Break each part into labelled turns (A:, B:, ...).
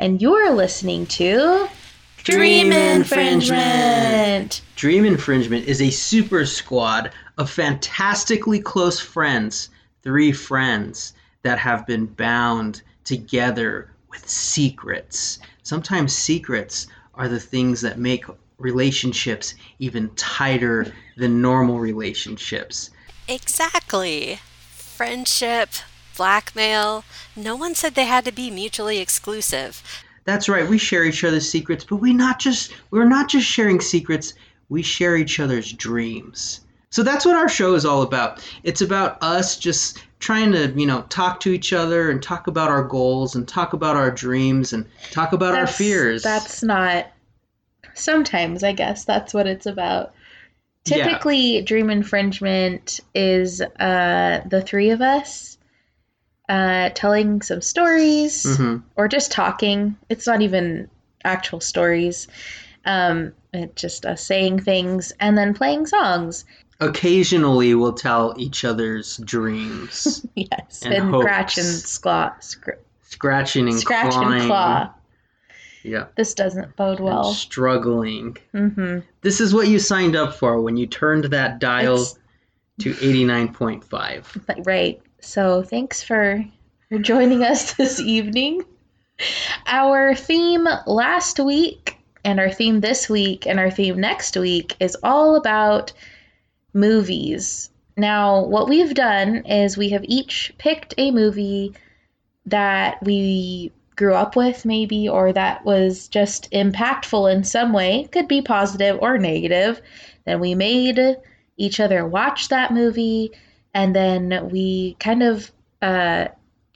A: and you're listening to
B: Dream Infringement.
C: Dream Infringement is a super squad of fantastically close friends, three friends that have been bound together with secrets. Sometimes secrets are the things that make relationships even tighter than normal relationships.
B: Exactly. Friendship, blackmail. No one said they had to be mutually exclusive.
C: That's right. We share each other's secrets, but we not just we're not just sharing secrets. We share each other's dreams. So that's what our show is all about. It's about us just trying to, you know, talk to each other and talk about our goals and talk about our dreams and talk about our fears.
A: That's not. Sometimes, I guess, that's what it's about.
C: Yeah.
A: Typically, dream infringement is uh, the three of us uh, telling some stories
C: Mhm.
A: or just talking. It's not even actual stories. Um, it's just us saying things and then playing songs.
C: Occasionally, we'll tell each other's dreams,
A: Yes,
C: And
A: and, scratch and claw, scr-
C: scratching and
A: scratch
C: clawing.
A: and claw.
C: Yeah,
A: This doesn't bode
C: and
A: well.
C: struggling.
A: hmm
C: This is what you signed up for when you turned that dial
A: It's-
C: to eighty nine point five.
A: Right. So thanks for for joining us this evening. Our theme last week and our theme this week and our theme next week is all about movies. Now, what we've done is we have each picked a movie that we grew up with, maybe, or that was just impactful in some way, could be positive or negative. Then we made each other watch that movie, and then we kind of uh,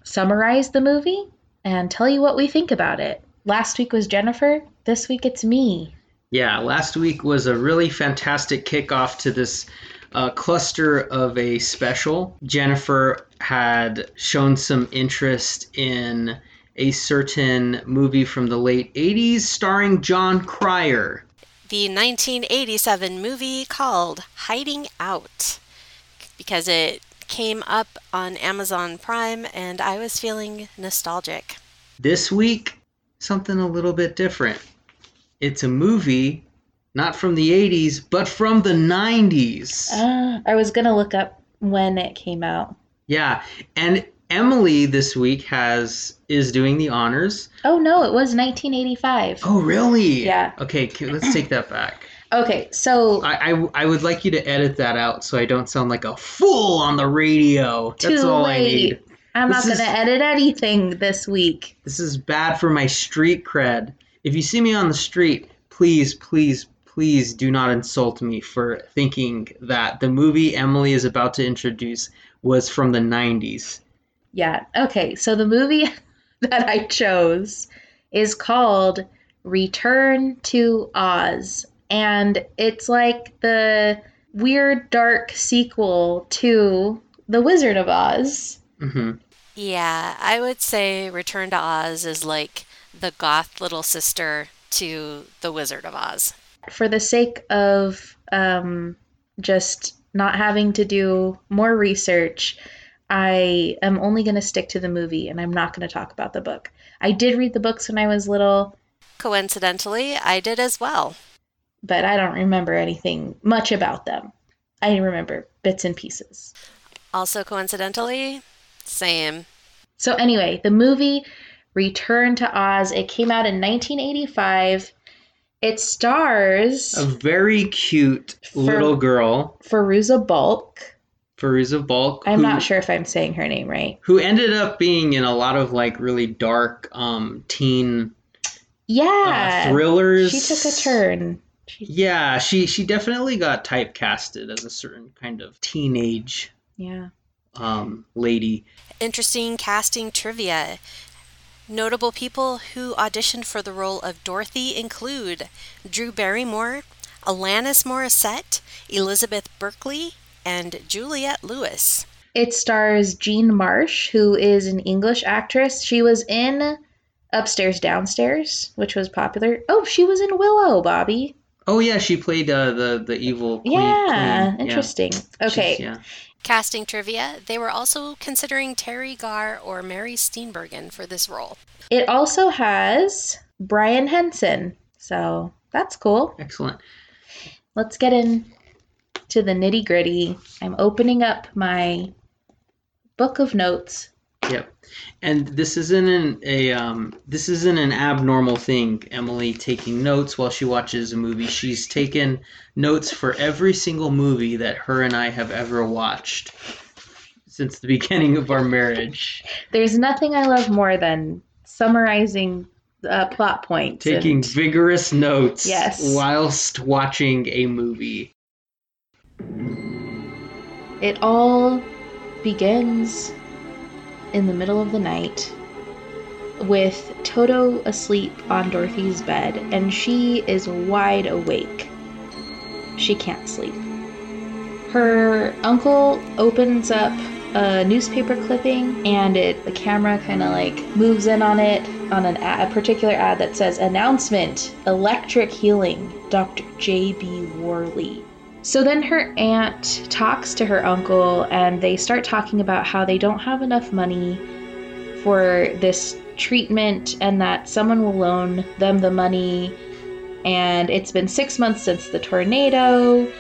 A: summarize the movie and tell you what we think about it. Last week was Jennifer. This week it's me.
C: Yeah, last week was a really fantastic kickoff to this uh, cluster of a special. Jennifer had shown some interest in a certain movie from the late 80s starring Jon Cryer.
B: The 1987 movie called Hiding Out because it came up on Amazon Prime and I was feeling nostalgic.
C: This week, something a little bit different. It's a movie not from the 80s, but from the 90s.
A: Uh, I was gonna look up when it came out.
C: Yeah, and Emily this week has is doing the honors.
A: Oh no, it was 1985.
C: Oh, really?
A: Yeah.
C: Okay, let's take that back.
A: Okay, so
C: I, I, I would like you to edit that out so I don't sound like a fool on the radio. That's
A: Too
C: all I
A: late.
C: need.
A: I'm
C: this
A: not
C: is-
A: gonna edit anything this week.
C: This is bad for my street cred. If you see me on the street, please, please, please do not insult me for thinking that the movie Emily is about to introduce was from the 90s.
A: Yeah. Okay, so the movie that I chose is called Return to Oz. And it's like the weird, dark sequel to The Wizard of Oz.
C: hmm
B: Yeah, I would say Return to Oz is like the goth little sister to The Wizard of Oz.
A: For the sake of um, just not having to do more research, I am only going to stick to the movie and I'm not going to talk about the book. I did read the books when I was little.
B: Coincidentally, I did as well.
A: But I don't remember anything much about them. I remember bits and pieces.
B: Also, coincidentally, same.
A: So, anyway, the movie Return to Oz, it came out in 1985. It stars
C: A very cute
A: For-
C: little girl,
A: Fairuza Balk.
C: Fairuza Balk.
A: I'm
C: who-
A: not sure if I'm saying her name right.
C: Who ended up being in a lot of like really dark um, teen
A: Yeah.
C: uh, thrillers.
A: She took a turn. She,
C: Yeah, she she definitely got typecasted as a certain kind of teenage
A: yeah.
C: um, lady.
B: Interesting casting trivia. Notable people who auditioned for the role of Dorothy include Drew Barrymore, Alanis Morissette, Elizabeth Berkley, and Juliette Lewis.
A: It stars Jean Marsh, who is an English actress. She was in Upstairs Downstairs, which was popular. Oh, she was in Willow, Bobby.
C: Oh yeah, she played uh, the the evil queen.
A: yeah,
C: queen.
A: interesting.
C: She's-
A: Okay,
C: yeah.
B: Casting trivia, they were also considering Teri Garr or Mary Steenburgen for this role.
A: It also has Brian Henson. So that's cool.
C: Excellent.
A: Let's get in to the nitty gritty. I'm opening up my book of notes.
C: Yep. And this isn't an, a um, this isn't an abnormal thing. Emily taking notes while she watches a movie. She's taken notes for every single movie that her and I have ever watched since the beginning of our marriage.
A: There's nothing I love more than summarizing uh, plot points.
C: Taking
A: and-
C: vigorous notes
A: Yes.
C: whilst watching a movie.
A: It all begins in the middle of the night with Toto asleep on Dorothy's bed, and she is wide awake. She can't sleep. Her uncle opens up a newspaper clipping, and it the camera kind of like moves in on it on an ad, a particular ad that says announcement: electric healing, Dr. J.B. Worley. So then her aunt talks to her uncle, and they start talking about how they don't have enough money for this treatment and that someone will loan them the money. And it's been six months since the tornado.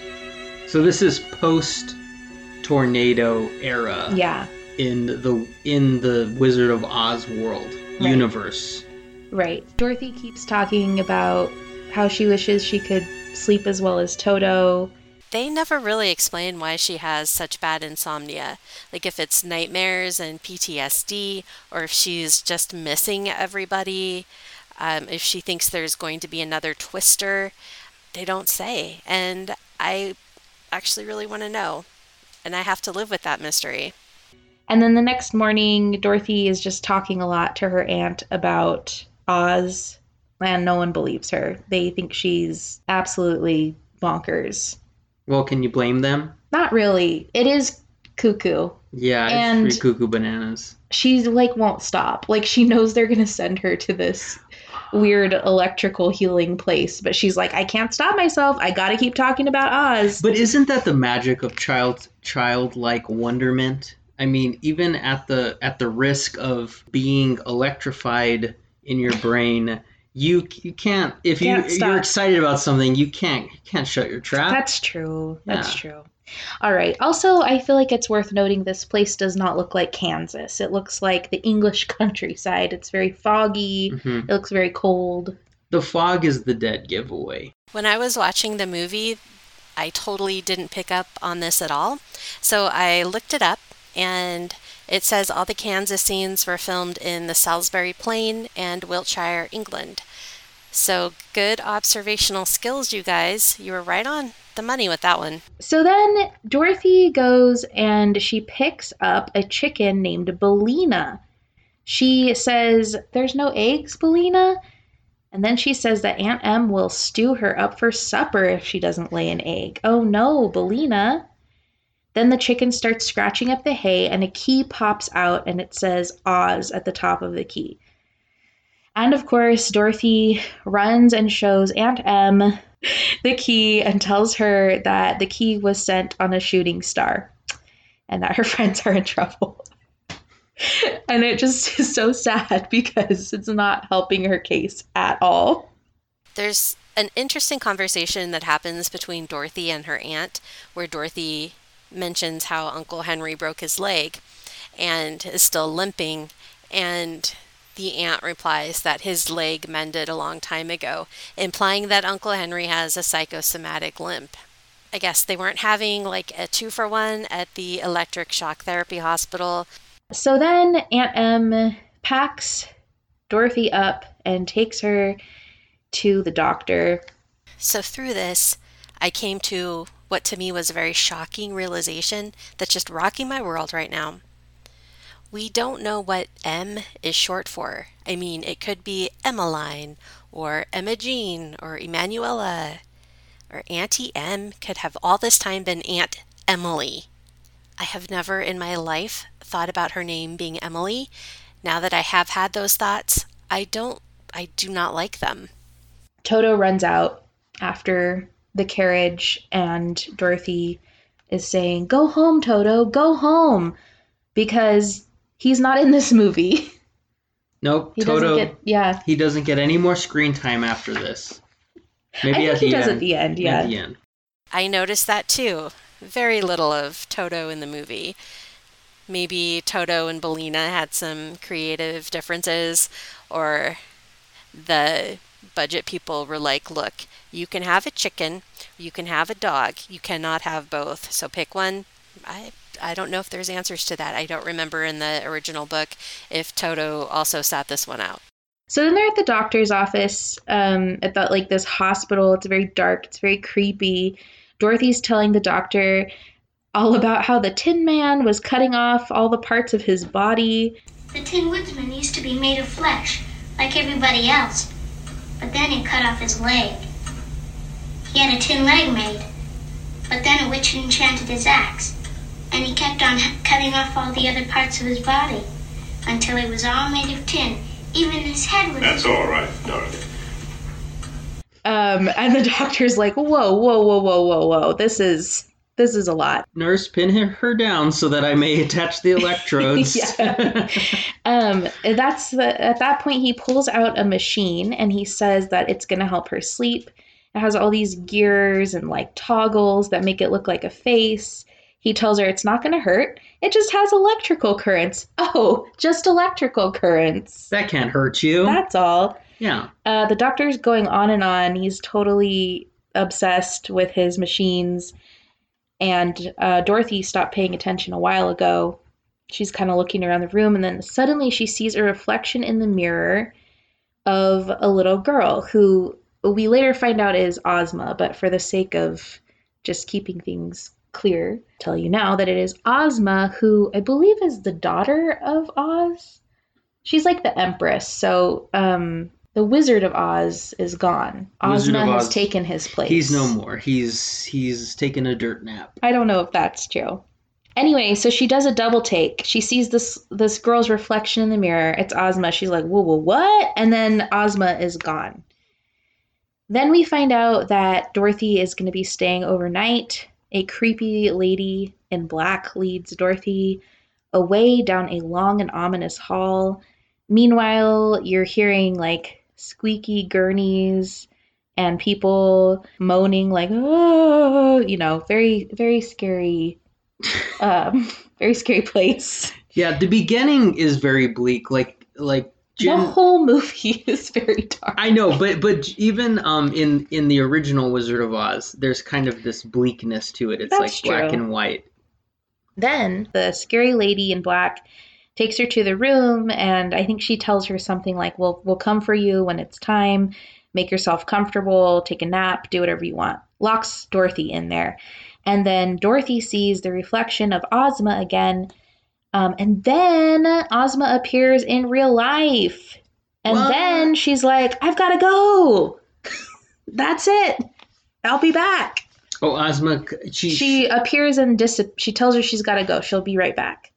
C: So this is post tornado era
A: Yeah,
C: in the in the Wizard of Oz world
A: Right.
C: universe.
A: right. Dorothy keeps talking about how she wishes she could sleep as well as Toto.
B: They never really explain why she has such bad insomnia. Like if it's nightmares and PTSD, or if she's just missing everybody, um, if she thinks there's going to be another twister. They don't say. And I actually really want to know. And I have to live with that mystery.
A: And then the next morning, Dorothy is just talking a lot to her aunt about Oz, and no one believes her. They think she's absolutely bonkers.
C: Well, can you blame them?
A: Not really. It is cuckoo.
C: Yeah,
A: And-
C: it's free cuckoo bananas.
A: She like won't stop. Like she knows they're gonna send her to this weird electrical healing place, but she's like, I can't stop myself. I gotta keep talking about Oz.
C: But isn't that the magic of child childlike wonderment? I mean, even at the at the risk of being electrified in your brain, you you can't if you
A: Can't
C: you're excited about something, you can't you can't shut your trap.
A: That's true. That's
C: Yeah.
A: true. All right. Also, I feel like it's worth noting this place does not look like Kansas. It looks like the English countryside. It's very foggy.
C: Mhm.
A: It looks very cold.
C: The fog is the dead giveaway.
B: When I was watching the movie, I totally didn't pick up on this at all. So I looked it up and it says all the Kansas scenes were filmed in the Salisbury Plain and Wiltshire, England. So good observational skills, you guys. You were right on the money with that one.
A: So then Dorothy goes and she picks up a chicken named Billina. She says, There's no eggs, Billina. And then she says that Aunt Em will stew her up for supper if she doesn't lay an egg. Oh no, Billina. Then the chicken starts scratching up the hay and a key pops out and it says Oz at the top of the key. And of course, Dorothy runs and shows Aunt Em the key and tells her that the key was sent on a shooting star and that her friends are in trouble. and it just is so sad because it's not helping her case at all.
B: There's an interesting conversation that happens between Dorothy and her aunt, where Dorothy mentions how Uncle Henry broke his leg and is still limping, and the aunt replies that his leg mended a long time ago, implying that Uncle Henry has a psychosomatic limp. I guess they weren't having like a two for one at the electric shock therapy hospital.
A: So then Aunt Em packs Dorothy up and takes her to the doctor.
B: So through this, I came to what to me was a very shocking realization that's just rocking my world right now. We don't know what M is short for. I mean, it could be Emmeline or Emma Jean or Emanuela or Auntie M could have all this time been Aunt Emily. I have never in my life thought about her name being Emily. Now that I have had those thoughts, I don't I do not like them.
A: Toto runs out after the carriage, and Dorothy is saying, Go home, Toto, go home. Because he's not in this movie.
C: Nope.
A: He
C: Toto.
A: doesn't get, yeah.
C: He doesn't get any more screen time after this. Maybe
A: I think
C: at
A: he
C: the
A: does
C: end.
A: at the end, yeah.
C: At the end.
B: I noticed that too. Very little of Toto in the movie. Maybe Toto and Billina had some creative differences, or the budget people were like, look, you can have a chicken, you can have a dog, you cannot have both. So pick one. I I don't know if there's answers to that. I don't remember in the original book if Toto also sat this one out.
A: So then they're at the doctor's office um, at that like this hospital. It's very dark. It's very creepy. Dorothy's telling the doctor all about how the Tin Man was cutting off all the parts of his body.
D: The Tin Woodsman used to be made of flesh, like everybody else. But then he cut off his leg. He had a tin leg made. But then a witch enchanted his axe. And he kept on cutting off all the other parts of his body until it was all made of tin. Even his head was.
E: That's all right, Dorothy.
A: Um, and the doctor's like, "Whoa, whoa, whoa, whoa, whoa, whoa! This is this is a lot."
C: Nurse, pin her down so that I may attach the electrodes.
A: Um, that's the at that point he pulls out a machine and he says that it's going to help her sleep. It has all these gears and like toggles that make it look like a face. He tells her it's not going to hurt. It just has electrical currents. Oh, just electrical currents.
C: that can't hurt you.
A: That's all.
C: yeah.
A: Uh, the doctor's going on and on. He's totally obsessed with his machines. And uh, Dorothy stopped paying attention a while ago. She's kind of looking around the room, and then suddenly she sees a reflection in the mirror of a little girl who we later find out is Ozma, but for the sake of just keeping things clear, tell you now that it is Ozma, who I believe is the daughter of Oz. She's like the Empress, so um, the Wizard of Oz is gone.
C: Wizard
A: Ozma
C: of
A: has taken his place.
C: He's no more. He's he's taken a dirt nap.
A: I don't know if that's true. Anyway, so she does a double take. She sees this this girl's reflection in the mirror. It's Ozma. She's like, "Whoa, whoa, what?" And then Ozma is gone. Then we find out that Dorothy is going to be staying overnight. A creepy lady in black leads Dorothy away down a long and ominous hall. Meanwhile, you're hearing like squeaky gurneys and people moaning like oh you know very very scary um very scary place
C: Yeah, the beginning is very bleak. Like like
A: the whole movie is very dark
C: I know, but but even um in in the original Wizard of Oz, there's kind of this bleakness to it. It's
A: That's
C: like black and white.
A: then the scary lady in black takes her to the room and i think she tells her something like we'll we'll come for you when it's time. Make yourself comfortable take a nap do whatever you want. Locks dorothy in there. And then dorothy sees the reflection of ozma again um, and then ozma appears in real life. And
C: What?
A: then she's like i've got to go. That's it. I'll be back.
C: Oh, Ozma, she,
A: she appears and dis- she tells her she's got to go. She'll be right back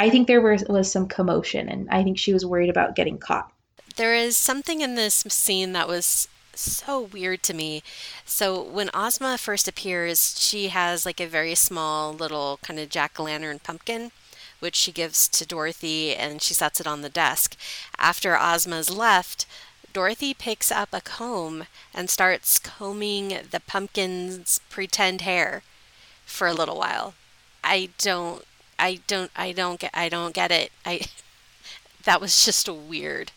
A: i think there was, was some commotion and i think she was worried about getting caught
B: There is something in this scene that was so weird to me. So when Ozma first appears, she has like a very small little kind of jack o' lantern pumpkin, which she gives to Dorothy and she sets it on the desk. After Ozma's left, Dorothy picks up a comb and starts combing the pumpkin's pretend hair for a little while. I don't I don't I don't get I don't get it. I that was just weird.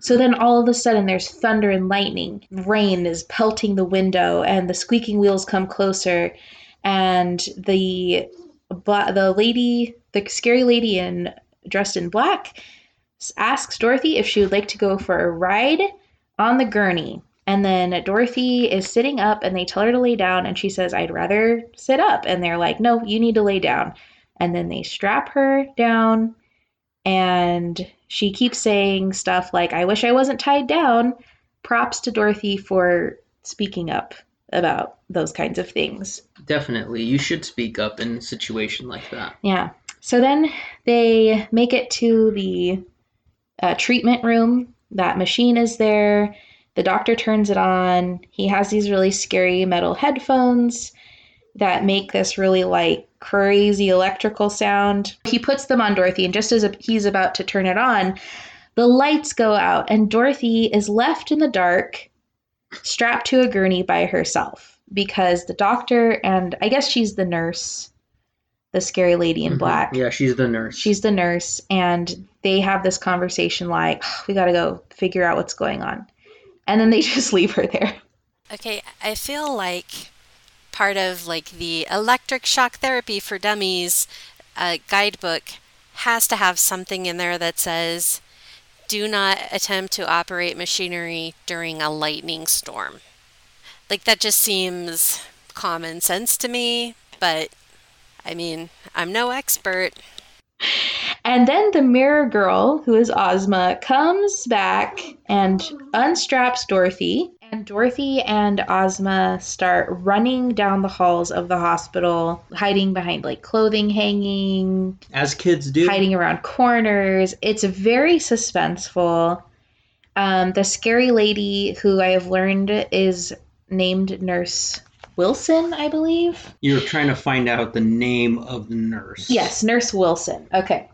A: so then all of a sudden there's thunder and lightning rain is pelting the window and the squeaking wheels come closer and the the lady the scary lady in dressed in black asks dorothy if she would like to go for a ride on the gurney and then dorothy is sitting up and they tell her to lay down and she says i'd rather sit up and they're like no you need to lay down and then they strap her down and she keeps saying stuff like i wish i wasn't tied down props to dorothy for speaking up about those kinds of things
C: definitely you should speak up in a situation like that.
A: yeah. So then they make it to the uh, treatment room. That machine is there. The doctor turns it on. He has these really scary metal headphones. that make this really like crazy electrical sound. He puts them on Dorothy, and just as he's about to turn it on, the lights go out, and Dorothy is left in the dark, strapped to a gurney by herself because the doctor and I guess she's the nurse, the scary lady in
C: Mhm.
A: black.
C: Yeah, she's the nurse.
A: She's the nurse, and they have this conversation like, we gotta go figure out what's going on. And then they just leave her there.
B: Okay, I feel like part of like the electric shock therapy for dummies uh, guidebook has to have something in there that says do not attempt to operate machinery during a lightning storm. Like that just seems common sense to me, but I mean, I'm no expert.
A: And then the mirror girl, who is Ozma, comes back and unstraps Dorothy. And Dorothy and Ozma start running down the halls of the hospital, hiding behind like clothing hanging,
C: As kids do.
A: hiding around corners. It's very suspenseful. Um, the scary lady, who I have learned is named Nurse Wilson, I believe.
C: You're trying to find out the name of the nurse.
A: Yes, Nurse Wilson. Okay.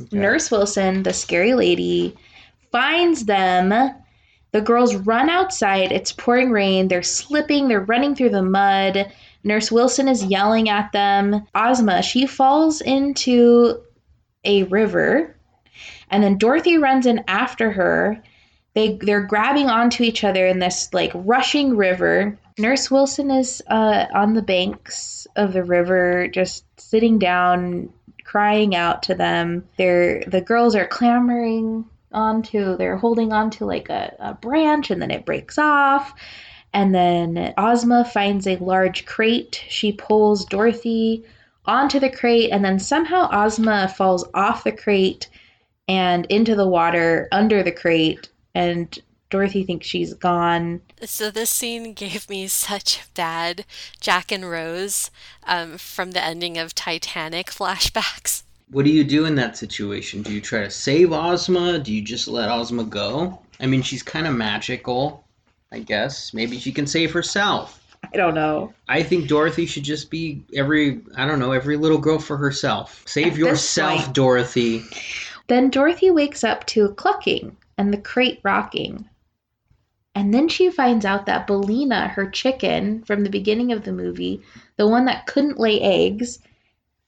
C: Okay.
A: Nurse Wilson, the scary lady, finds them. The girls run outside. It's pouring rain. They're slipping. They're running through the mud. Nurse Wilson is yelling at them. Ozma, she falls into a river. And then Dorothy runs in after her. They, they're grabbing onto each other in this like rushing river. Nurse Wilson is uh, on the banks of the river, just sitting down, crying out to them. They're the girls are clamoring onto they're holding onto like a, a branch and then it breaks off. And then Ozma finds a large crate. She pulls Dorothy onto the crate and then somehow Ozma falls off the crate and into the water under the crate and Dorothy thinks she's gone.
B: So this scene gave me such bad Jack and Rose um, from the ending of Titanic flashbacks.
C: What do you do in that situation? Do you try to save Ozma? Do you just let Ozma go? I mean, she's kind of magical, I guess. Maybe she can save herself.
A: I don't know.
C: I think Dorothy should just be every, I don't know, every little girl for herself. Save yourself,
A: point-
C: Dorothy.
A: Then Dorothy wakes up to a clucking and the crate rocking. And then she finds out that Billina, her chicken from the beginning of the movie, the one that couldn't lay eggs,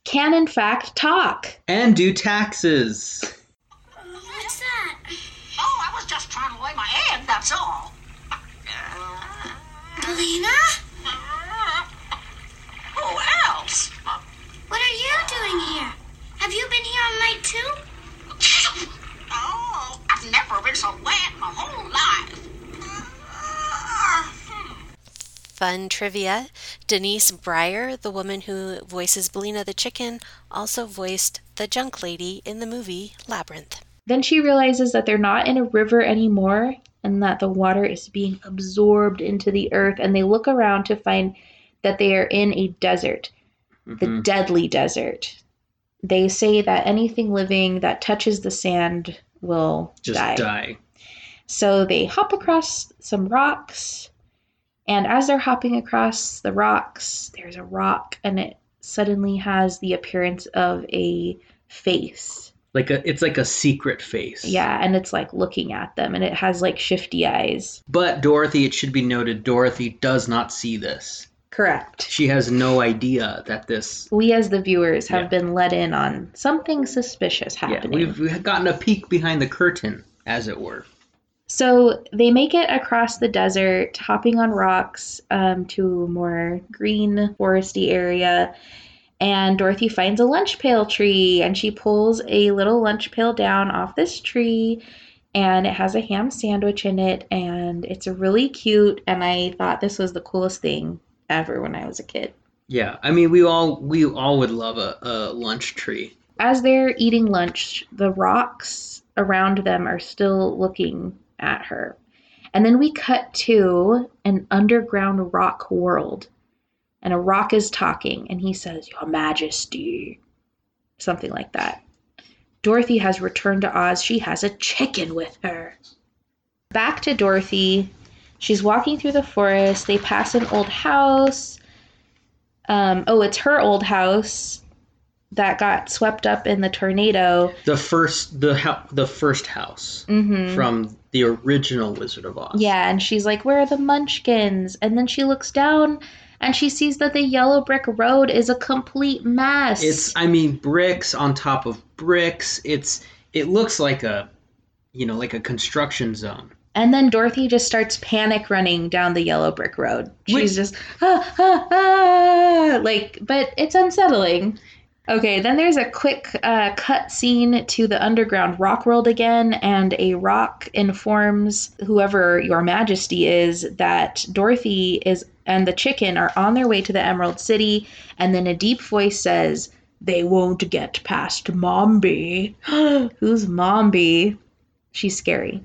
A: can in fact talk.
C: And do taxes.
D: What's that?
E: Oh, I was just trying to lay my egg, that's all.
D: Billina?
E: Who else?
D: What are you doing here? Have you been here all night too?
E: Oh, I've never been so wet in my whole life.
B: Fun trivia Denise Bryer, the woman who voices Billina the chicken, also voiced the junk lady in the movie Labyrinth.
A: Then she realizes that they're not in a river anymore and that the water is being absorbed into the earth. And they look around to find that they are in a desert, the
C: Mhm.
A: deadly desert. They say that anything living that touches the sand will
C: Just
A: die.
C: die.
A: So they hop across some rocks, and as they're hopping across the rocks, there's a rock, and it suddenly has the appearance of a face.
C: Like a, it's like a secret face.
A: Yeah, and it's like looking at them, and it has like shifty eyes.
C: But Dorothy, it should be noted, Dorothy does not see this.
A: Correct.
C: She has no idea that this.
A: We, as the viewers, have
C: Yeah.
A: been let in on something suspicious
C: Yeah,
A: happening.
C: we've, we've gotten a peek behind the curtain, as it were.
A: So they make it across the desert, hopping on rocks um, to a more green, foresty area. And Dorothy finds a lunch pail tree and she pulls a little lunch pail down off this tree. And it has a ham sandwich in it. And it's really cute. And I thought this was the coolest thing ever when I was a kid.
C: Yeah, I mean, we all we all would love a, a lunch tree.
A: As they're eating lunch, the rocks around them are still looking at her. And then we cut to an underground rock world. And a rock is talking, and he says, Your Majesty. Something like that. Dorothy has returned to Oz. She has a chicken with her. Back to Dorothy. She's walking through the forest. They pass an old house. Um, oh, it's her old house that got swept up in the tornado.
C: The first the the first house
A: hmm
C: from the original Wizard of Oz.
A: Yeah, and she's like, Where are the munchkins? And then she looks down and she sees that the yellow brick road is a complete mess.
C: It's I mean bricks on top of bricks. It's it looks like a you know like a construction zone.
A: and then Dorothy just starts panic running down the yellow brick road. She's just, ah, ah, ah, like, but it's unsettling. Okay, then there's a quick uh, cut scene to the underground rock world again, and a rock informs whoever your majesty is that Dorothy is and the chicken are on their way to the Emerald City, and then a deep voice says, They won't get past Mombi. Who's Mombi? She's scary.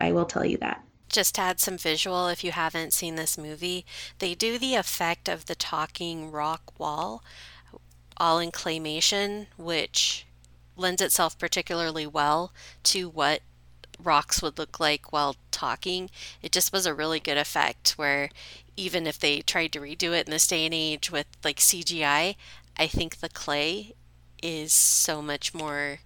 A: I will tell you that.
B: Just to add some visual, if you haven't seen this movie, they do the effect of the talking rock wall, all in claymation, which lends itself particularly well to what rocks would look like while talking. It just was a really good effect where even if they tried to redo it in this day and age with like CGI, I think the clay is so much more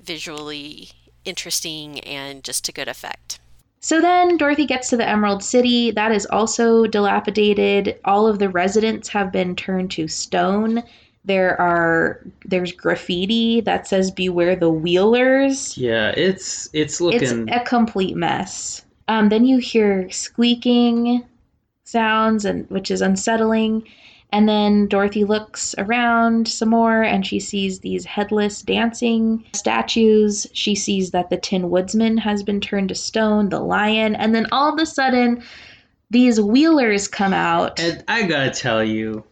B: visually interesting and just a good effect.
A: So then Dorothy gets to the Emerald City. That is also dilapidated. All of the residents have been turned to stone. There are there's graffiti that says beware the wheelers.
C: Yeah, it's it's looking
A: It's a complete mess. Um, then you hear squeaking sounds and which is unsettling. And then Dorothy looks around some more and she sees these headless dancing statues. She sees that the Tin Woodsman has been turned to stone, the lion, and then all of a sudden these wheelers come out.
C: and I gotta tell you,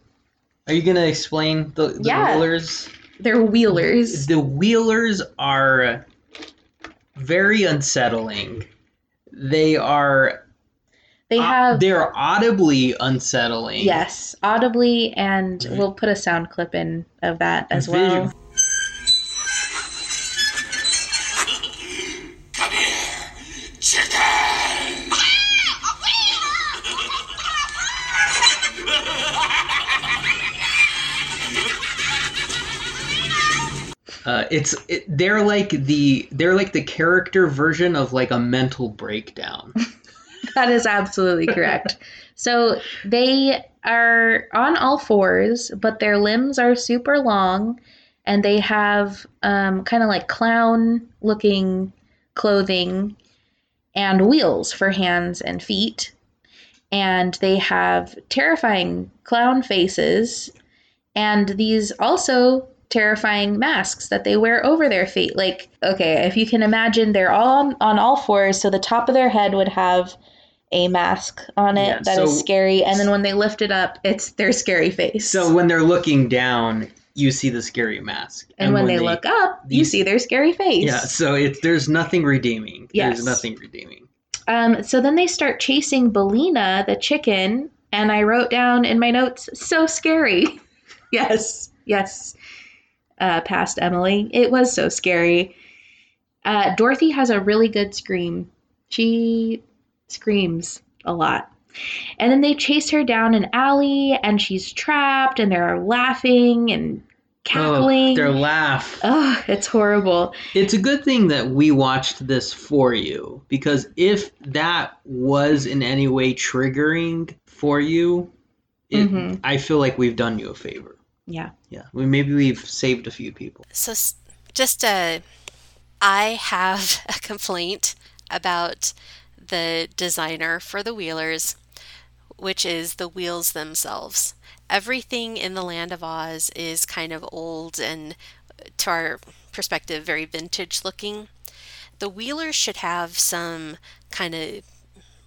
C: are you gonna explain the, the
A: Yeah.
C: wheelers?
A: They're wheelers.
C: The wheelers are very unsettling. They are
A: They uh, have
C: they're audibly unsettling.
A: yes, audibly and we'll put a sound clip in of that as well.
C: Uh, it's it, they're like the they're like the character version of like a mental breakdown.
A: That is absolutely correct. so they are on all fours, but their limbs are super long and they have um, kind of like clown looking clothing and wheels for hands and feet. And they have terrifying clown faces and these also terrifying masks that they wear over their feet. Like, okay, if you can imagine, they're all on, on all fours, so the top of their head would have a mask on it
C: Yeah,
A: that is
C: so-
A: scary, and then when they lift it up, it's their scary face.
C: So when they're looking down, you see the scary mask,
A: and, when, they, look up, you see their scary face.
C: yeah. So it's there's nothing redeeming.
A: Yes.
C: There's nothing redeeming.
A: Um, so then they start chasing Billina, the chicken, and I wrote down in my notes, so scary. yes, yes. Uh, past Emily. It was so scary. Uh, Dorothy has a really good scream. She screams a lot. And then they chase her down an alley, and she's trapped, and they're laughing and cackling.
C: Oh, their laugh.
A: Oh, it's horrible.
C: It's a good thing that we watched this for you because if that was in any way triggering for you, it,
A: Mhm.
C: I feel like we've done you a favor.
A: Yeah.
C: Yeah, we maybe we've saved a few people.
B: So, s- just a, I have a complaint about the designer for the wheelers, which is the wheels themselves. Everything in the Land of Oz is kind of old and, uh, to our perspective, very vintage looking. The wheelers should have some kind of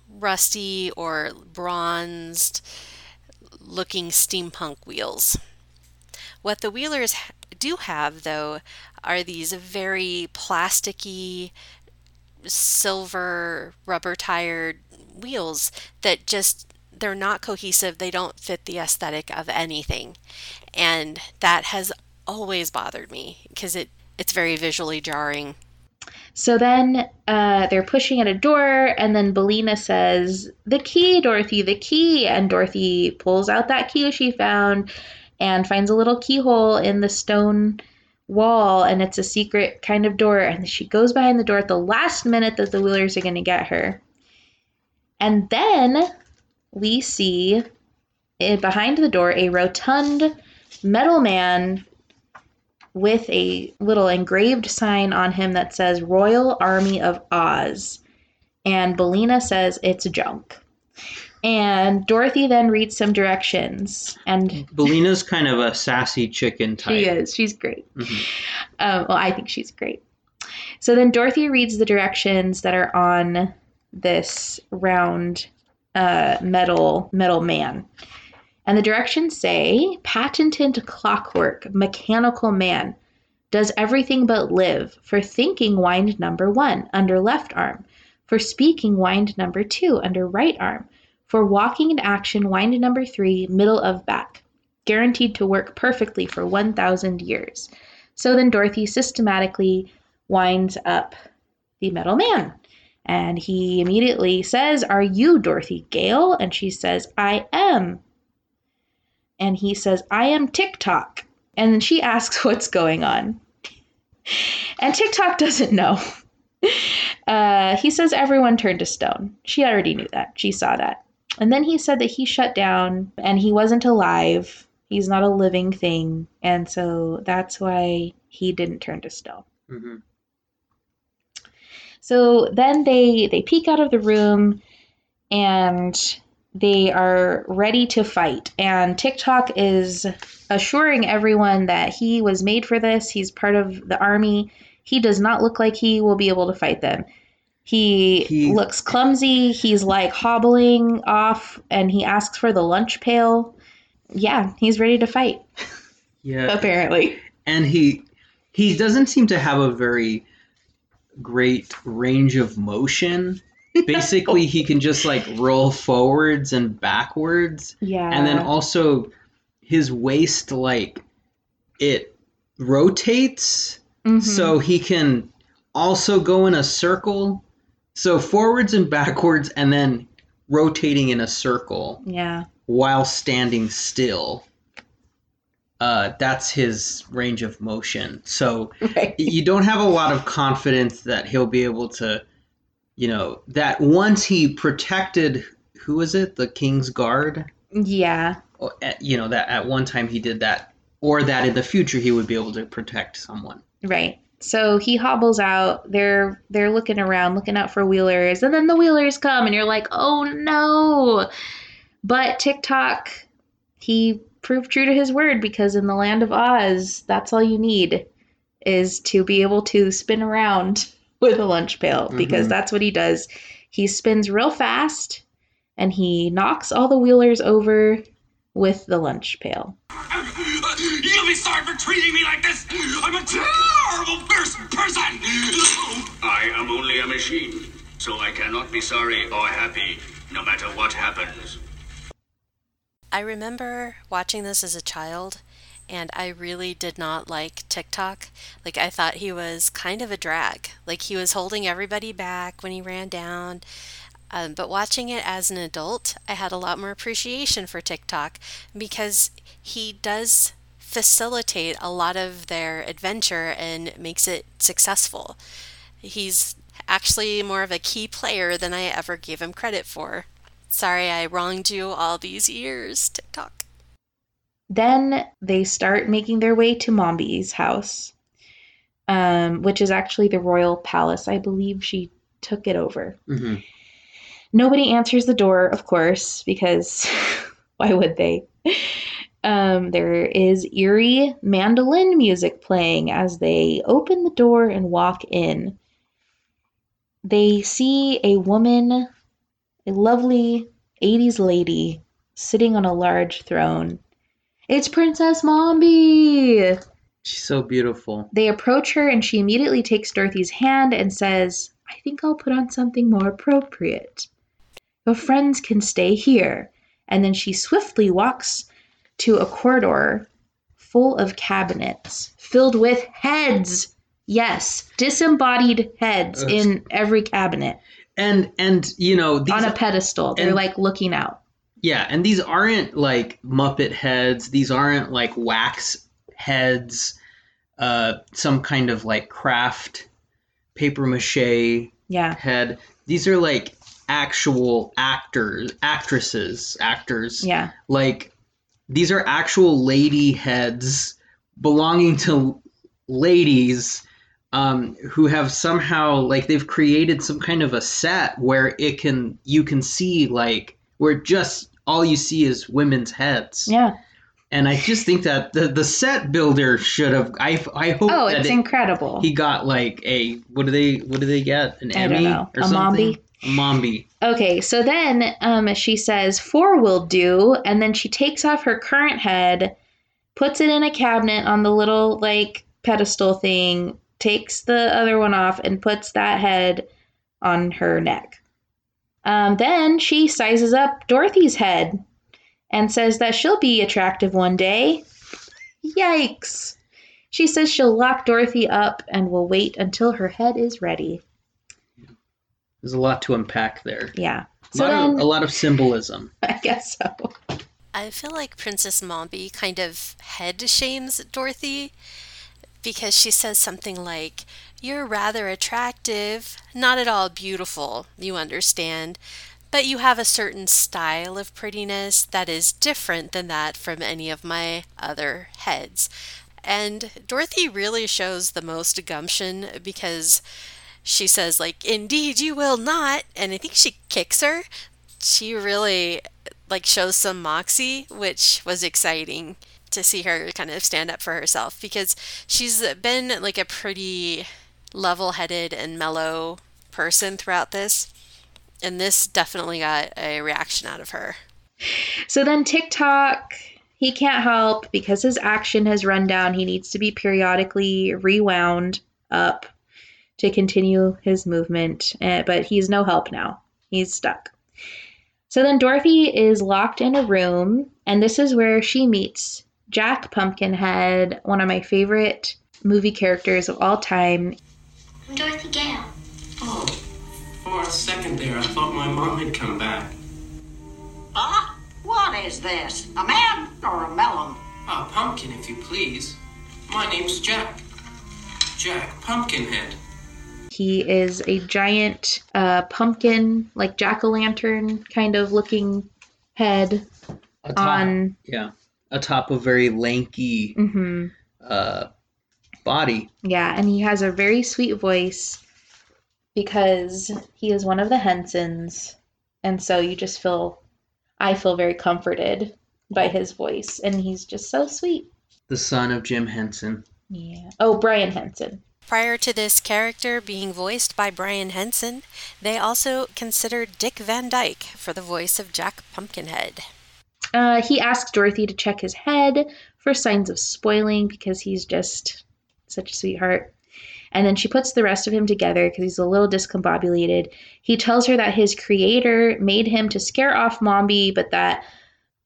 B: rusty or bronzed looking steampunk wheels. What the wheelers do have, though, are these very plasticky, silver, rubber tired wheels that just they're not cohesive. They don't fit the aesthetic of anything. And that has always bothered me because it, it's very visually jarring.
A: So then uh, they're pushing at a door, and then Billina says, The key, Dorothy, the key. And Dorothy pulls out that key she found and finds a little keyhole in the stone wall, and it's a secret kind of door. And she goes behind the door at the last minute that the Wheelers are going to get her. And then we see eh, behind the door a rotund metal man with a little engraved sign on him that says Royal Army of Oz. And Billina says it's junk. And Dorothy then reads some directions. And
C: Billina's kind of a sassy chicken type.
A: she is. She's great.
C: Mhm.
A: Um, well, I think she's great. So then Dorothy reads the directions that are on this round uh, metal metal man. And the directions say patented clockwork, mechanical man, does everything but live. For thinking, wind number one, under left arm. For speaking, wind number two, under right arm. For walking and action, wind number three, middle of back. Guaranteed to work perfectly for 1,000 years. So then Dorothy systematically winds up the metal man. And he immediately says, Are you Dorothy Gale? And she says, I am. And he says, I am TikTok. And then she asks what's going on. And TikTok doesn't know. Uh, he says everyone turned to stone. She already knew that. She saw that. And then he said that he shut down and he wasn't alive. He's not a living thing. And so that's why he didn't turn to stone.
C: Mhm.
A: So then they they peek out of the room and they are ready to fight. And TikTok is assuring everyone that he was made for this. He's part of the army. He does not look like he will be able to fight them. He,
C: He-
A: looks clumsy. He's like hobbling off and he asks for the lunch pail. Yeah, he's ready to fight,
C: Yeah.
A: apparently.
C: and he he doesn't seem to have a very great range of motion. Basically, he can just like roll forwards and backwards,
A: Yeah.
C: and then also his waist like it rotates,
A: Mhm.
C: so he can also go in a circle. So forwards and backwards, and then rotating in a circle
A: yeah.
C: while standing still. Uh, that's his range of motion. So
A: Right.
C: you don't have a lot of confidence that he'll be able to, you know, that once he protected, who was it, the King's Guard?
A: Yeah.
C: At- You know, that at one time he did that, or that in the future he would be able to protect someone.
A: Right. So he hobbles out. They're they're looking around, looking out for wheelers, and then the wheelers come, and you're like, oh no! But TikTok, he proved true to his word because in the land of Oz, that's all you need is to be able to spin around with a lunch pail because
C: Mhm.
A: that's what he does. He spins real fast, and he knocks all the wheelers over with the lunch pail.
E: You'll be sorry for treating me like this. I'm a terrible person. person. I am only a machine, so I cannot be sorry or happy, no matter what happens.
B: I remember watching this as a child, and I really did not like TikTok. Like, I thought he was kind of a drag. Like, he was holding everybody back when he ran down. Um, but watching it as an adult, I had a lot more appreciation for TikTok because he does facilitate a lot of their adventure and makes it successful. He's actually more of a key player than I ever gave him credit for. Sorry I wronged you all these years, TikTok.
A: Then they start making their way to Mombi's house, um, which is actually the royal palace. I believe she took it over.
C: hmm
A: Nobody answers the door, of course, because why would they? Um, there is eerie mandolin music playing as they open the door and walk in. They see a woman, a lovely 80s lady, sitting on a large throne. It's Princess Mombi!
C: She's so beautiful.
A: They approach her and she immediately takes Dorothy's hand and says, I think I'll put on something more appropriate. Your friends can stay here. And then she swiftly walks to a corridor full of cabinets filled with heads. Yes, disembodied heads
C: Ugh.
A: in every cabinet
C: And and you know these
A: on a pedestal. They're
C: and-
A: like looking out.
C: Yeah, and these aren't like Muppet heads. These aren't like wax heads. Uh, some kind of like craft paper mache
A: Yeah.
C: head. These are like actual actors, actresses, actors.
A: Yeah.
C: Like these are actual lady heads belonging to ladies um, who have somehow like they've created some kind of a set where it can you can see like where just all you see is women's heads.
A: Yeah.
C: And I just think that the the set builder should have. I I hope
A: Oh,
C: that
A: it's
C: it-
A: incredible.
C: he got like a what do they what do they get an
A: I
C: Emmy or
A: A
C: something?
A: Mombi?
C: A Mombi.
A: Okay, so then um, she says four will do, and then she takes off her current head, puts it in a cabinet on the little like pedestal thing, takes the other one off, and puts that head on her neck. Um, then she sizes up Dorothy's head and says that she'll be attractive one day. Yikes! She says she'll lock Dorothy up and will wait until her head is ready.
C: There's a lot to unpack there.
A: Yeah.
C: A, lot,
A: then,
C: of, a lot of symbolism.
A: I guess so.
B: I feel like Princess Mombi kind of head shames Dorothy because she says something like, You're rather attractive, not at all beautiful, you understand, but you have a certain style of prettiness that is different than that from any of my other heads. And Dorothy really shows the most gumption because she says, like, Indeed, you will not. And I think she kicks her. She really like shows some moxie, which was exciting to see her kind of stand up for herself because she's been like a pretty level-headed and mellow person throughout this. And this definitely got a reaction out of her.
A: So then Tik-Tok, he can't help because his action has run down. He needs to be periodically rewound up to continue his movement, eh, but he's no help now. He's stuck. So then Dorothy is locked in a room, and this is where she meets Jack Pumpkinhead, one of my favorite movie characters of all time.
D: I'm Dorothy Gale.
F: Oh, for a second there, I thought my mom had come back.
G: Ah, what is this? A man or a melon?
F: A pumpkin, if you please. My name's Jack. Jack Pumpkinhead.
A: He is a giant uh, pumpkin, like jack o' lantern kind of looking head
C: Atop,
A: on.
C: yeah, atop a very lanky
A: hmm
C: uh, body.
A: Yeah, and he has a very sweet voice because he is one of the Hensons. And so you just feel, I feel very comforted by his voice. And he's just so sweet.
C: The son of Jim Henson.
A: Yeah. Oh, Brian Henson.
B: Prior to this character being voiced by Brian Henson, they also considered Dick Van Dyke for the voice of Jack Pumpkinhead.
A: Uh, he asks Dorothy to check his head for signs of spoiling because he's just such a sweetheart. And then she puts the rest of him together because he's a little discombobulated. He tells her that his creator made him to scare off Mombi, but that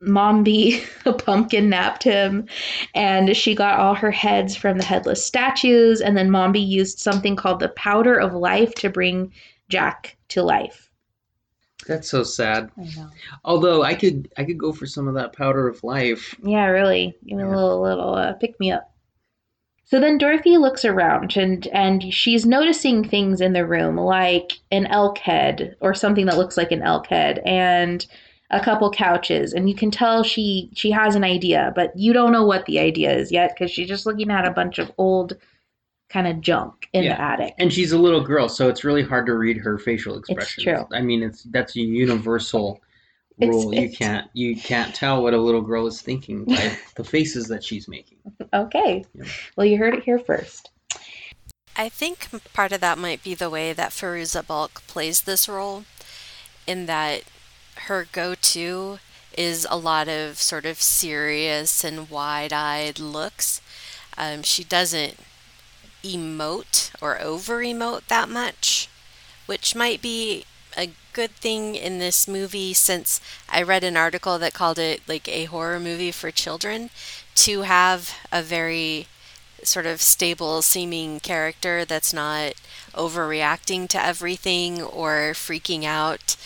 A: Mombi, a pumpkin, napped him. And she got all her heads from the headless statues. And then Mombi used something called the powder of life to bring Jack to life.
C: That's so sad.
A: I know.
C: Although I could I could go for some of that powder of life.
A: Yeah, really. Give me a little little uh, pick me up. So then Dorothy looks around and and she's noticing things in the room like an elk head or something that looks like an elk head and a couple couches and you can tell she she has an idea but you don't know what the idea is yet because she's just looking at a bunch of old kind of junk in
C: Yeah.
A: the attic.
C: And she's a little girl, so it's really hard to read her facial expressions.
A: it's true.
C: I mean, it's that's a universal
A: It's-
C: rule. you
A: it's-
C: can't you can't tell what a little girl is thinking by the faces that she's making.
A: Okay.
C: Yeah.
A: Well, you heard it here first.
B: I think part of that might be the way that Fairuza Balk plays this role, in that her go to is a lot of sort of serious and wide eyed looks. Um, she doesn't emote or over emote that much, which might be a good thing in this movie since I read an article that called it like a horror movie for children to have a very sort of stable seeming character that's not overreacting to everything or freaking out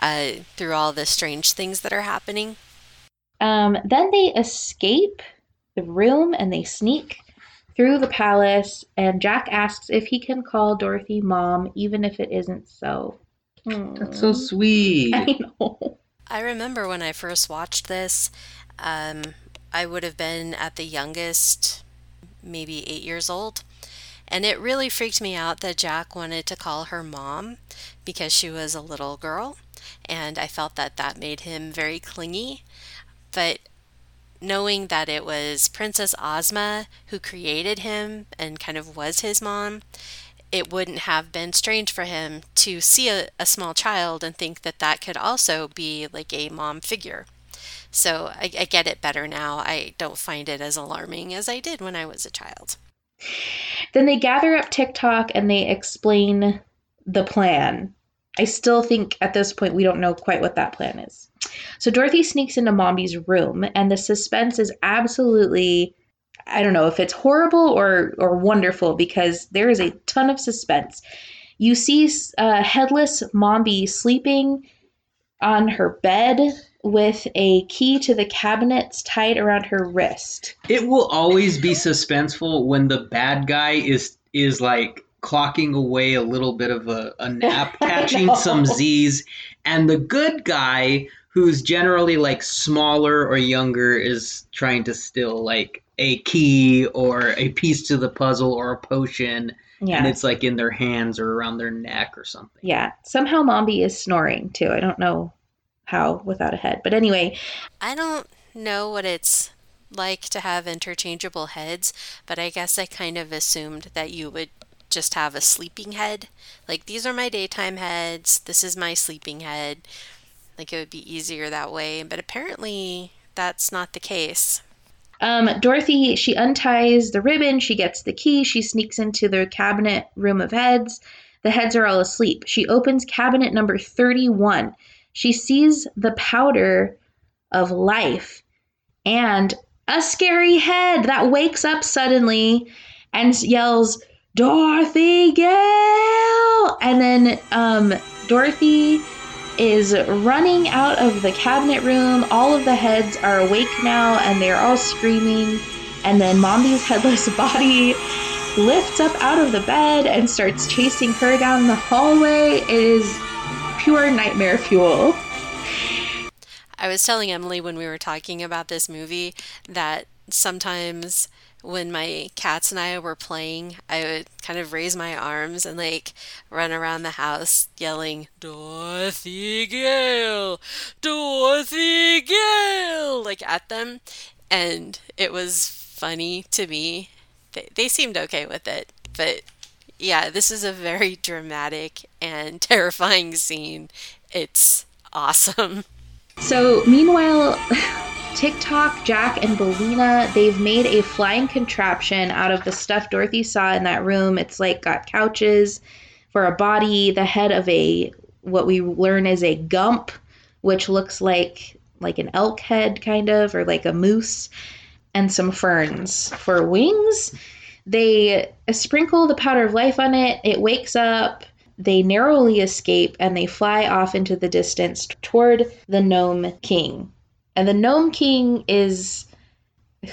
B: uh, through all the strange things that are happening.
A: Um, then they escape the room and they sneak through the palace. And Jack asks if he can call Dorothy mom, even if it isn't so.
C: That's so sweet.
A: I know.
B: I remember when I first watched this, um, I would have been at the youngest, maybe eight years old. And it really freaked me out that Jack wanted to call her mom because she was a little girl. And I felt that that made him very clingy. But knowing that it was Princess Ozma who created him and kind of was his mom, it wouldn't have been strange for him to see a, a small child and think that that could also be like a mom figure. So I, I get it better now. I don't find it as alarming as I did when I was a child.
A: Then they gather up Tik-Tok and they explain the plan. I still think at this point we don't know quite what that plan is. So Dorothy sneaks into Mombi's room, and the suspense is absolutely I don't know if it's horrible or or wonderful because there is a ton of suspense. You see uh, headless Mombi sleeping on her bed with a key to the cabinets tied around her wrist.
C: It will always be suspenseful when the bad guy is is like clocking away a little bit of a, a nap, catching some Z's, and the good guy who's generally like smaller or younger is trying to steal like a key or a piece to the puzzle or a potion
A: Yeah.
C: and it's like in their hands or around their neck or something
A: yeah. Somehow Mombi is snoring too. I don't know how without a head. But anyway,
B: I don't know what it's like to have interchangeable heads, but I guess I kind of assumed that you would just have a sleeping head. Like, these are my daytime heads, this is my sleeping head. Like, it would be easier that way, but apparently that's not the case.
A: Um, Dorothy, she unties the ribbon, she gets the key, she sneaks into the cabinet room of heads. The heads are all asleep. She opens cabinet number 31. She sees the powder of life and a scary head that wakes up suddenly and yells, Dorothy Gale! And then um, Dorothy is running out of the cabinet room. All of the heads are awake now and they're all screaming. And then Mombi's headless body lifts up out of the bed and starts chasing her down the hallway. It is pure nightmare fuel.
B: I was telling Emily when we were talking about this movie that sometimes when my cats and I were playing, I would kind of raise my arms and like run around the house yelling, Dorothy Gale! Dorothy Gale! like at them. And it was funny to me. They, they seemed okay with it. But yeah, this is a very dramatic and terrifying scene. It's awesome.
A: So, meanwhile, Tik-Tok, Jack, and Billina, they've made a flying contraption out of the stuff Dorothy saw in that room. It's like got couches for a body, the head of a what we learn is a gump, which looks like like an elk head kind of or like a moose and some ferns for wings. They sprinkle the powder of life on it. It wakes up. They narrowly escape and they fly off into the distance toward the Gnome King. And the Gnome King is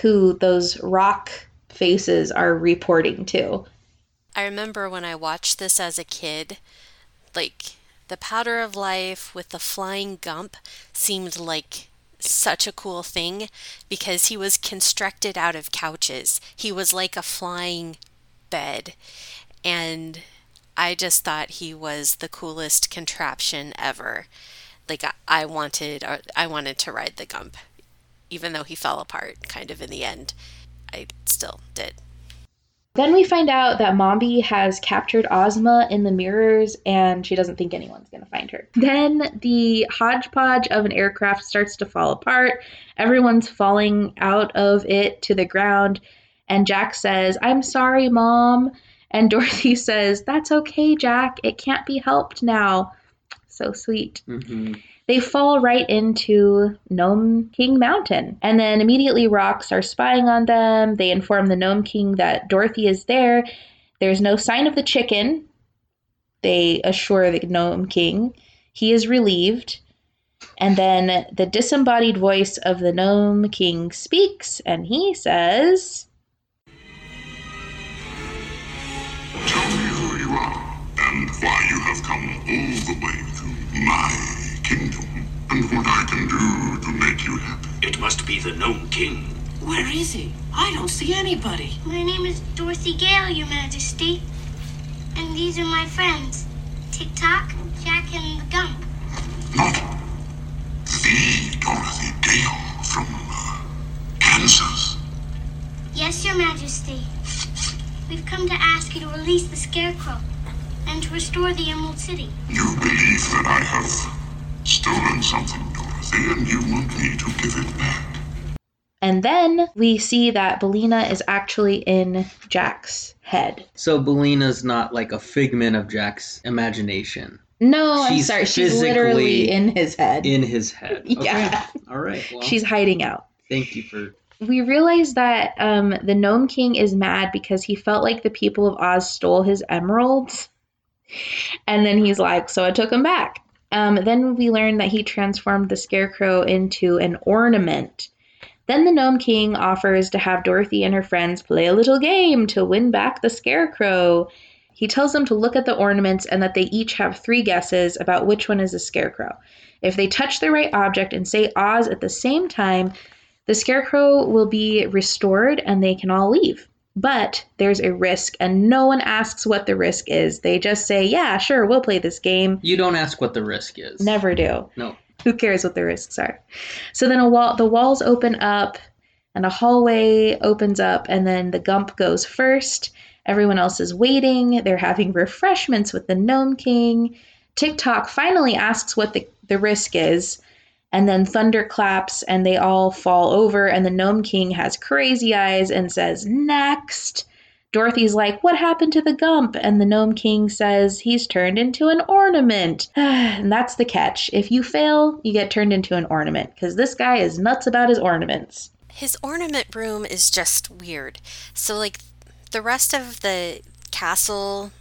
A: who those rock faces are reporting to.
B: I remember when I watched this as a kid, like the powder of life with the flying gump seemed like such a cool thing because he was constructed out of couches. He was like a flying bed. And I just thought he was the coolest contraption ever. Like I, wanted uh, I wanted to ride the gump even though he fell apart kind of in the end. I still did.
A: Then we find out that Mombi has captured Ozma in the mirrors and she doesn't think anyone's going to find her. Then the hodgepodge of an aircraft starts to fall apart. Everyone's falling out of it to the ground. And Jack says, I'm sorry, Mom. And Dorothy says, That's okay, Jack. It can't be helped now. So sweet.
C: Mhm.
A: They fall right into Gnome King Mountain. And then immediately rocks are spying on them. They inform the Gnome King that Dorothy is there. There's no sign of the chicken. They assure the Gnome King. He is relieved. And then the disembodied voice of the Gnome King speaks, and he says,
H: Tell me who you are and why you have come all the way to my kingdom and what I can do to make you happy.
E: It must be the Gnome King.
G: Where is he? I don't see anybody.
D: My name is Dorothy Gale, Your Majesty. And these are my friends Tick Tock, Jack, and the Gump.
H: Not the Dorothy Gale from uh, Kansas.
D: Yes, Your Majesty. We've come to ask you to release the Scarecrow and to restore the Emerald City.
H: You believe that I have stolen something, Dorothy, and you want me to give it back.
A: and then we see that Billina is actually in Jack's head.
C: So Billina's not like a figment of Jack's imagination.
A: No, I'm
C: She's
A: sorry. She's literally in his head.
C: In his head. Okay.
A: Yeah.
C: All right. Well,
A: She's hiding out.
C: thank you for
A: we realize that um, the Gnome King is mad because he felt like the people of Oz stole his emeralds. And then he's like, so I took them back. Um, then we learn that he transformed the Scarecrow into an ornament. Then the Gnome King offers to have Dorothy and her friends play a little game to win back the Scarecrow. He tells them to look at the ornaments and that they each have three guesses about which one is a Scarecrow. If they touch the right object and say Oz at the same time, the scarecrow will be restored and they can all leave. But there's a risk, and no one asks what the risk is. They just say, Yeah, sure, we'll play this game.
C: You don't ask what the risk is.
A: Never do.
C: No.
A: Who cares what the risks are? So then a wall, the walls open up, and a hallway opens up, and then the Gump goes first. Everyone else is waiting. They're having refreshments with the Gnome King. Tik-Tok finally asks what the, the risk is, and then thunder claps and they all fall over and the gnome king has crazy eyes and says next. Dorothy's like what happened to the gump? And the gnome king says he's turned into an ornament. And that's the catch. If you fail you get turned into an ornament because this guy is nuts about his ornaments.
B: His ornament room is just weird. So, like, the rest of the castle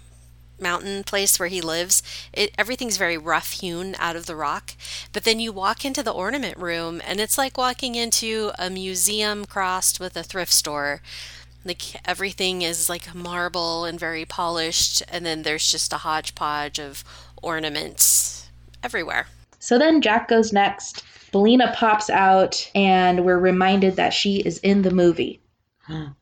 B: mountain place where he lives, it everything's very rough hewn out of the rock. But then you walk into the ornament room and it's like walking into a museum crossed with a thrift store. Like everything is like marble and very polished, and then there's just a hodgepodge of ornaments everywhere.
A: so then jack goes next billina pops out and we're reminded that she is in the movie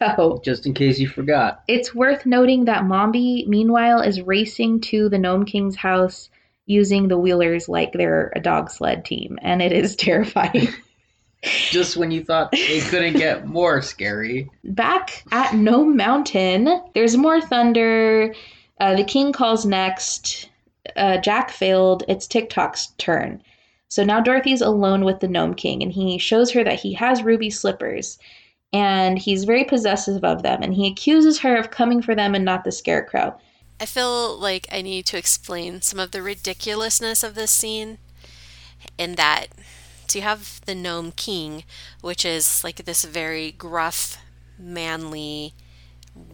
A: so
C: Just in case you forgot.
A: It's worth noting that Mombi, meanwhile, is racing to the Gnome King's house using the wheelers like they're a dog sled team, and it is terrifying.
C: Just when you thought it couldn't get more scary.
A: Back at Gnome Mountain, there's more thunder. Uh, the king calls next. Uh, Jack failed. It's Tik-Tok's turn. So now Dorothy's alone with the Gnome King, and he shows her that he has ruby slippers. And he's very possessive of them, and he accuses her of coming for them and not the scarecrow.
B: I feel like I need to explain some of the ridiculousness of this scene in that so you have the gnome king which is like this very gruff manly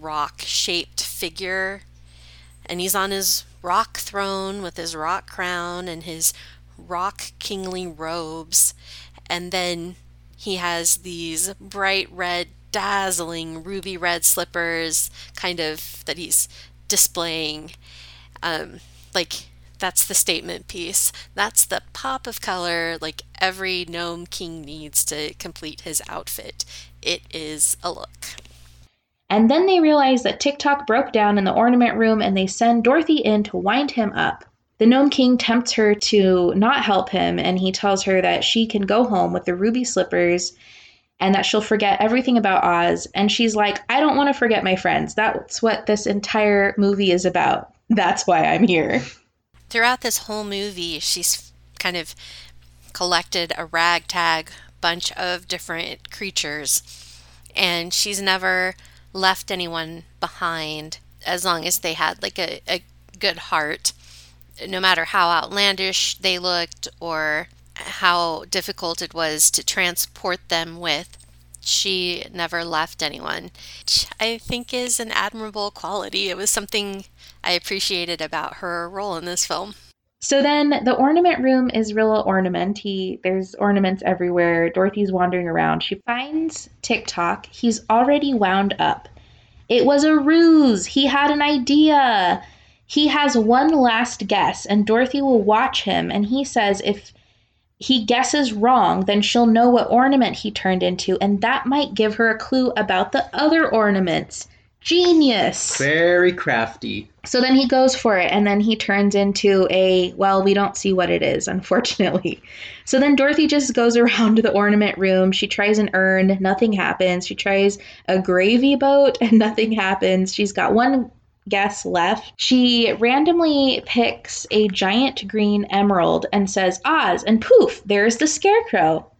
B: rock shaped figure and he's on his rock throne with his rock crown and his rock kingly robes and then he has these bright red dazzling ruby red slippers kind of that he's displaying. Um, like that's the statement piece. That's the pop of color like every gnome king needs to complete his outfit. It is a look.
A: And then they realize that Tik-Tok broke down in the ornament room and they send Dorothy in to wind him up. The Gnome King tempts her to not help him and he tells her that she can go home with the ruby slippers and that she'll forget everything about Oz. And she's like, I don't want to forget my friends. That's what this entire movie is about. That's why I'm here.
B: throughout this whole movie she's kind of collected a ragtag bunch of different creatures and she's never left anyone behind as long as they had like a, a good heart no matter how outlandish they looked or how difficult it was to transport them with, she never left anyone, which I think is an admirable quality. It was something I appreciated about her role in this film.
A: So then the ornament room is real ornamenty. There's ornaments everywhere. Dorothy's wandering around. She finds Tik-Tok. He's already wound up. It was a ruse. He had an idea. He has one last guess, and Dorothy will watch him. And he says if he guesses wrong, then she'll know what ornament he turned into, and that might give her a clue about the other ornaments. Genius.
C: Very crafty.
A: So then he goes for it, and then he turns into a, well, we don't see what it is, unfortunately. So then Dorothy just goes around the ornament room. She tries an urn, nothing happens. She tries a gravy boat, and nothing happens. She's got one guess left. She randomly picks a giant green emerald and says, Oz, and poof, there's the scarecrow.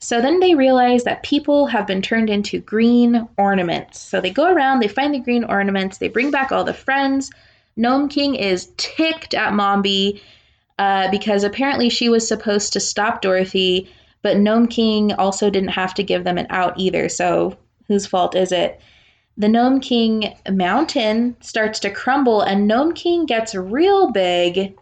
A: So then they realize that people have been turned into green ornaments. So they go around, they find the green ornaments, they bring back all the friends. Gnome King is ticked at Mombi uh, because apparently she was supposed to stop Dorothy, but Gnome King also didn't have to give them an out either. So whose fault is it? The Gnome King mountain starts to crumble, and Gnome King gets real big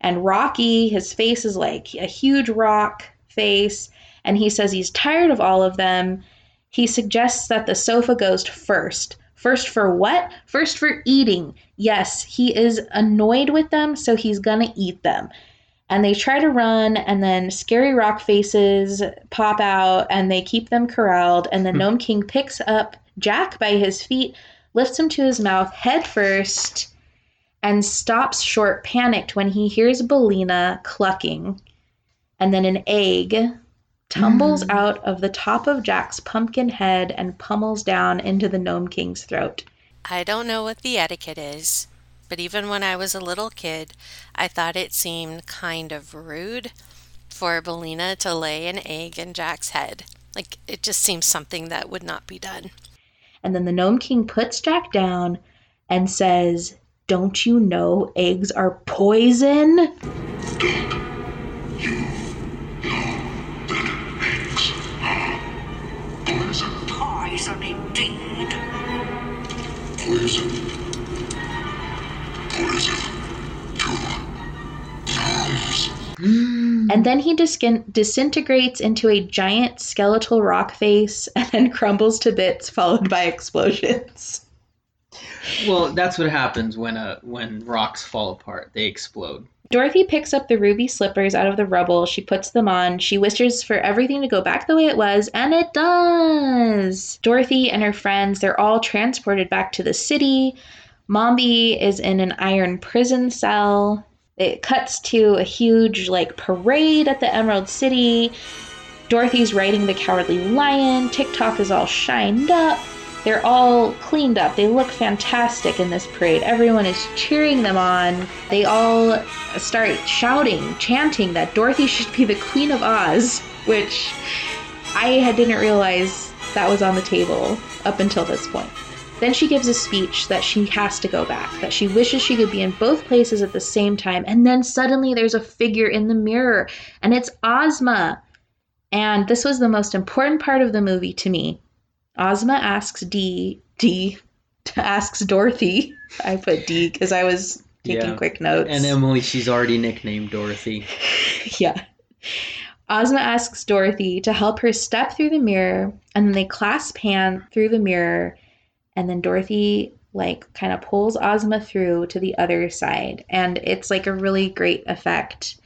A: and rocky. His face is like a huge rock face and he says he's tired of all of them. He suggests that the sofa goes first. First for what? First for eating. Yes, he is annoyed with them, so he's gonna eat them. And they try to run, and then scary rock faces pop out, and they keep them corralled. And the
C: Hmm.
A: Gnome King picks up Jack by his feet, lifts him to his mouth head first, and stops short, panicked, when he hears Billina clucking. And then an egg tumbles out of the top of Jack's pumpkin head and pummels down into the Gnome King's throat.
B: I don't know what the etiquette is, but even when I was a little kid, I thought it seemed kind of rude for Billina to lay an egg in Jack's head. Like, it just seems something that would not be done.
A: And then the Gnome King puts Jack down and says, Don't you know eggs are poison?
H: Poison,
G: Poison indeed.
H: poison, poison gnomes.
A: And then he diskin- disintegrates into a giant skeletal rock face and then crumbles to bits, followed by explosions.
C: Well, that's what happens when uh when rocks fall apart. They explode.
A: Dorothy picks up the ruby slippers out of the rubble. She puts them on. She wishes for everything to go back the way it was, and it does. Dorothy and her friends, they're all transported back to the city. Mombi is in an iron prison cell. It cuts to a huge like parade at the Emerald City. Dorothy's riding the Cowardly Lion. Tik-Tok is all shined up. They're all cleaned up. They look fantastic in this parade. Everyone is cheering them on. They all start shouting, chanting that Dorothy should be the Queen of Oz, which I didn't realize that was on the table up until this point. Then she gives a speech that she has to go back, that she wishes she could be in both places at the same time. And then suddenly there's a figure in the mirror, and it's Ozma. And this was the most important part of the movie to me. Ozma asks D, Dee asks Dorothy. I put D because I was taking
C: Yeah.
A: quick notes.
C: And Emily, she's already nicknamed Dorothy.
A: yeah. Ozma asks Dorothy to help her step through the mirror, and then they clasp hands through the mirror, and then Dorothy like kind of pulls Ozma through to the other side, and it's like a really great effect.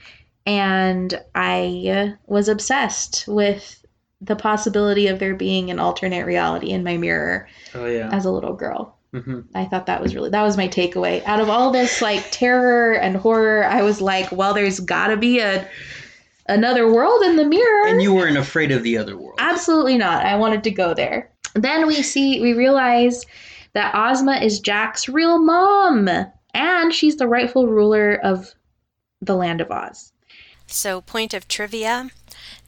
A: And I was obsessed with the possibility of there being an alternate reality in my mirror
C: Oh yeah.
A: as a little girl.
C: hmm
A: I thought that was really that was my takeaway. Out of all this like terror and horror, I was like, well, there's got to be a another world in the mirror.
C: And you weren't afraid of the other world.
A: Absolutely not. I wanted to go there. Then we see we realize that Ozma is Jack's real mom and she's the rightful ruler of the land of Oz.
B: So, point of trivia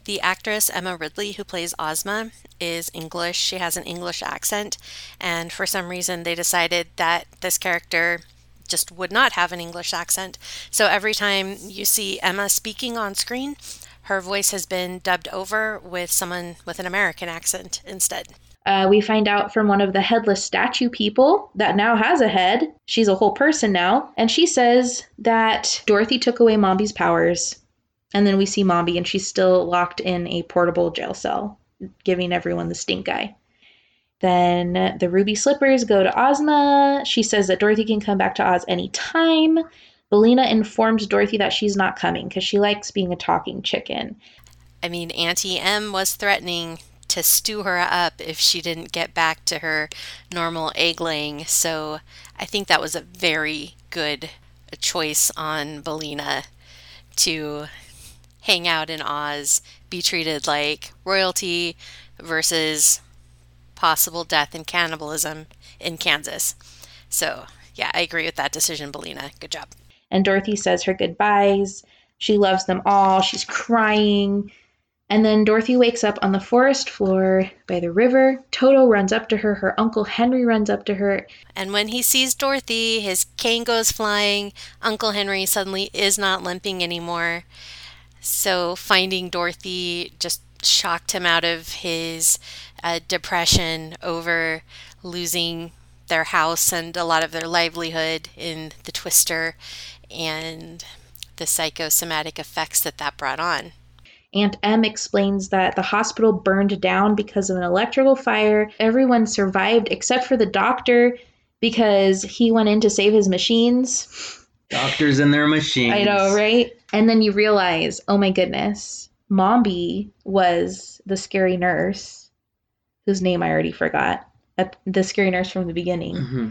B: the actress Emma Ridley, who plays Ozma, is English. She has an English accent, and for some reason, they decided that this character just would not have an English accent. So every time you see Emma speaking on screen, her voice has been dubbed over with someone with an American accent instead.
A: Uh, we find out from one of the headless statue people that now has a head. She's a whole person now. And she says that Dorothy took away Mombi's powers. And then we see Mombi, and she's still locked in a portable jail cell, giving everyone the stink eye. Then the ruby slippers go to Ozma. She says that Dorothy can come back to Oz anytime. Billina informs Dorothy that she's not coming because she likes being a talking chicken.
B: I mean, Auntie Em was threatening to stew her up if she didn't get back to her normal egg laying. So I think that was a very good choice on Billina to hang out in Oz, be treated like royalty versus possible death and cannibalism in Kansas. So, yeah, I agree with that decision, Billina. Good job.
A: And Dorothy says her goodbyes. She loves them all. She's crying. And then Dorothy wakes up on the forest floor by the river. Toto runs up to her. Her uncle Henry runs up to her.
B: And when he sees Dorothy, his cane goes flying. Uncle Henry suddenly is not limping anymore. So finding Dorothy just shocked him out of his uh, depression over losing their house and a lot of their livelihood in the twister and the psychosomatic effects that that brought on.
A: Aunt Em explains that the hospital burned down because of an electrical fire. Everyone survived except for the doctor because he went in to save his machines.
C: Doctors and their machines.
A: I know, right? And then you realize, oh my goodness, Mombi was the scary nurse, whose name I already forgot. The scary nurse from the beginning.
C: Mm-hmm.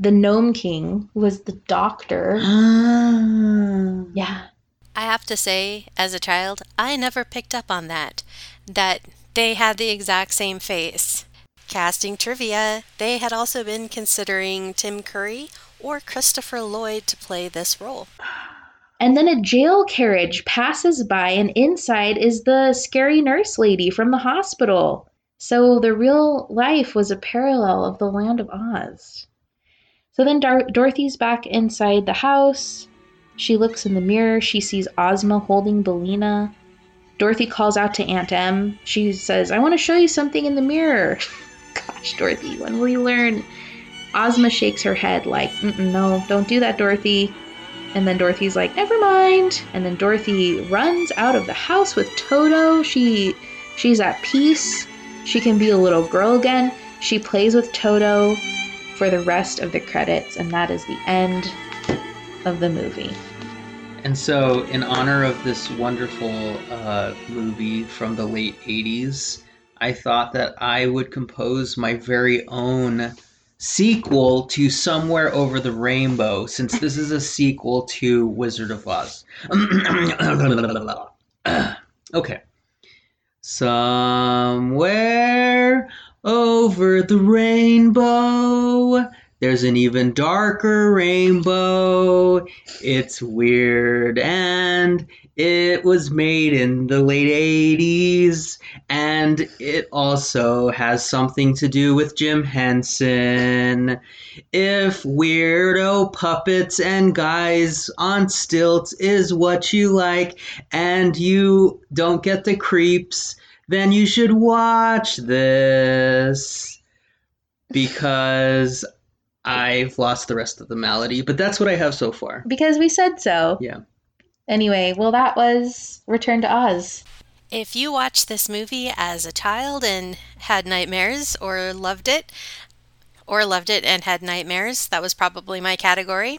A: The Gnome King was the doctor. yeah.
B: I have to say, as a child, I never picked up on that. That they had the exact same face. Casting trivia, they had also been considering Tim Curry or Christopher Lloyd to play this role.
A: And then a jail carriage passes by, and inside is the scary nurse lady from the hospital. So the real life was a parallel of the Land of Oz. So then Dar- Dorothy's back inside the house. She looks in the mirror. She sees Ozma holding Billina. Dorothy calls out to Aunt Em. She says, I want to show you something in the mirror. Gosh, Dorothy, when will you learn? Ozma shakes her head like, no, don't do that, Dorothy. And then Dorothy's like, never mind. And then Dorothy runs out of the house with Toto. She she's at peace. She can be a little girl again. She plays with Toto for the rest of the credits, and that is the end of the movie.
C: And so, in honor of this wonderful uh, movie from the late 80s, I thought that I would compose my very own sequel to Somewhere Over the Rainbow, since this is a sequel to Wizard of Oz. okay. Somewhere over the rainbow there's an even darker rainbow. It's weird and it was made in the late 80s and it also has something to do with Jim Henson. If weirdo puppets and guys on stilts is what you like and you don't get the creeps, then you should watch this because I've lost the rest of the malady, but that's what I have so far.
A: Because we said so.
C: Yeah.
A: Anyway, well, that was Return to Oz.
B: If you watched this movie as a child and had nightmares or loved it, or loved it and had nightmares, that was probably my category.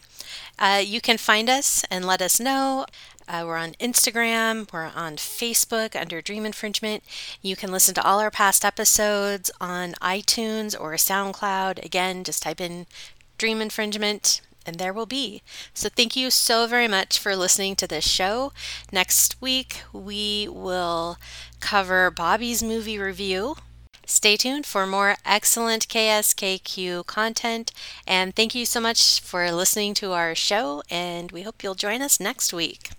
B: Uh, you can find us and let us know. Uh, we're on Instagram, we're on Facebook under Dream Infringement. You can listen to all our past episodes on iTunes or SoundCloud. Again, just type in Dream Infringement and there will be. So thank you so very much for listening to this show. Next week, we will cover Bobby's movie review. Stay tuned for more excellent KSKQ content. And thank you so much for listening to our show, and we hope you'll join us next week.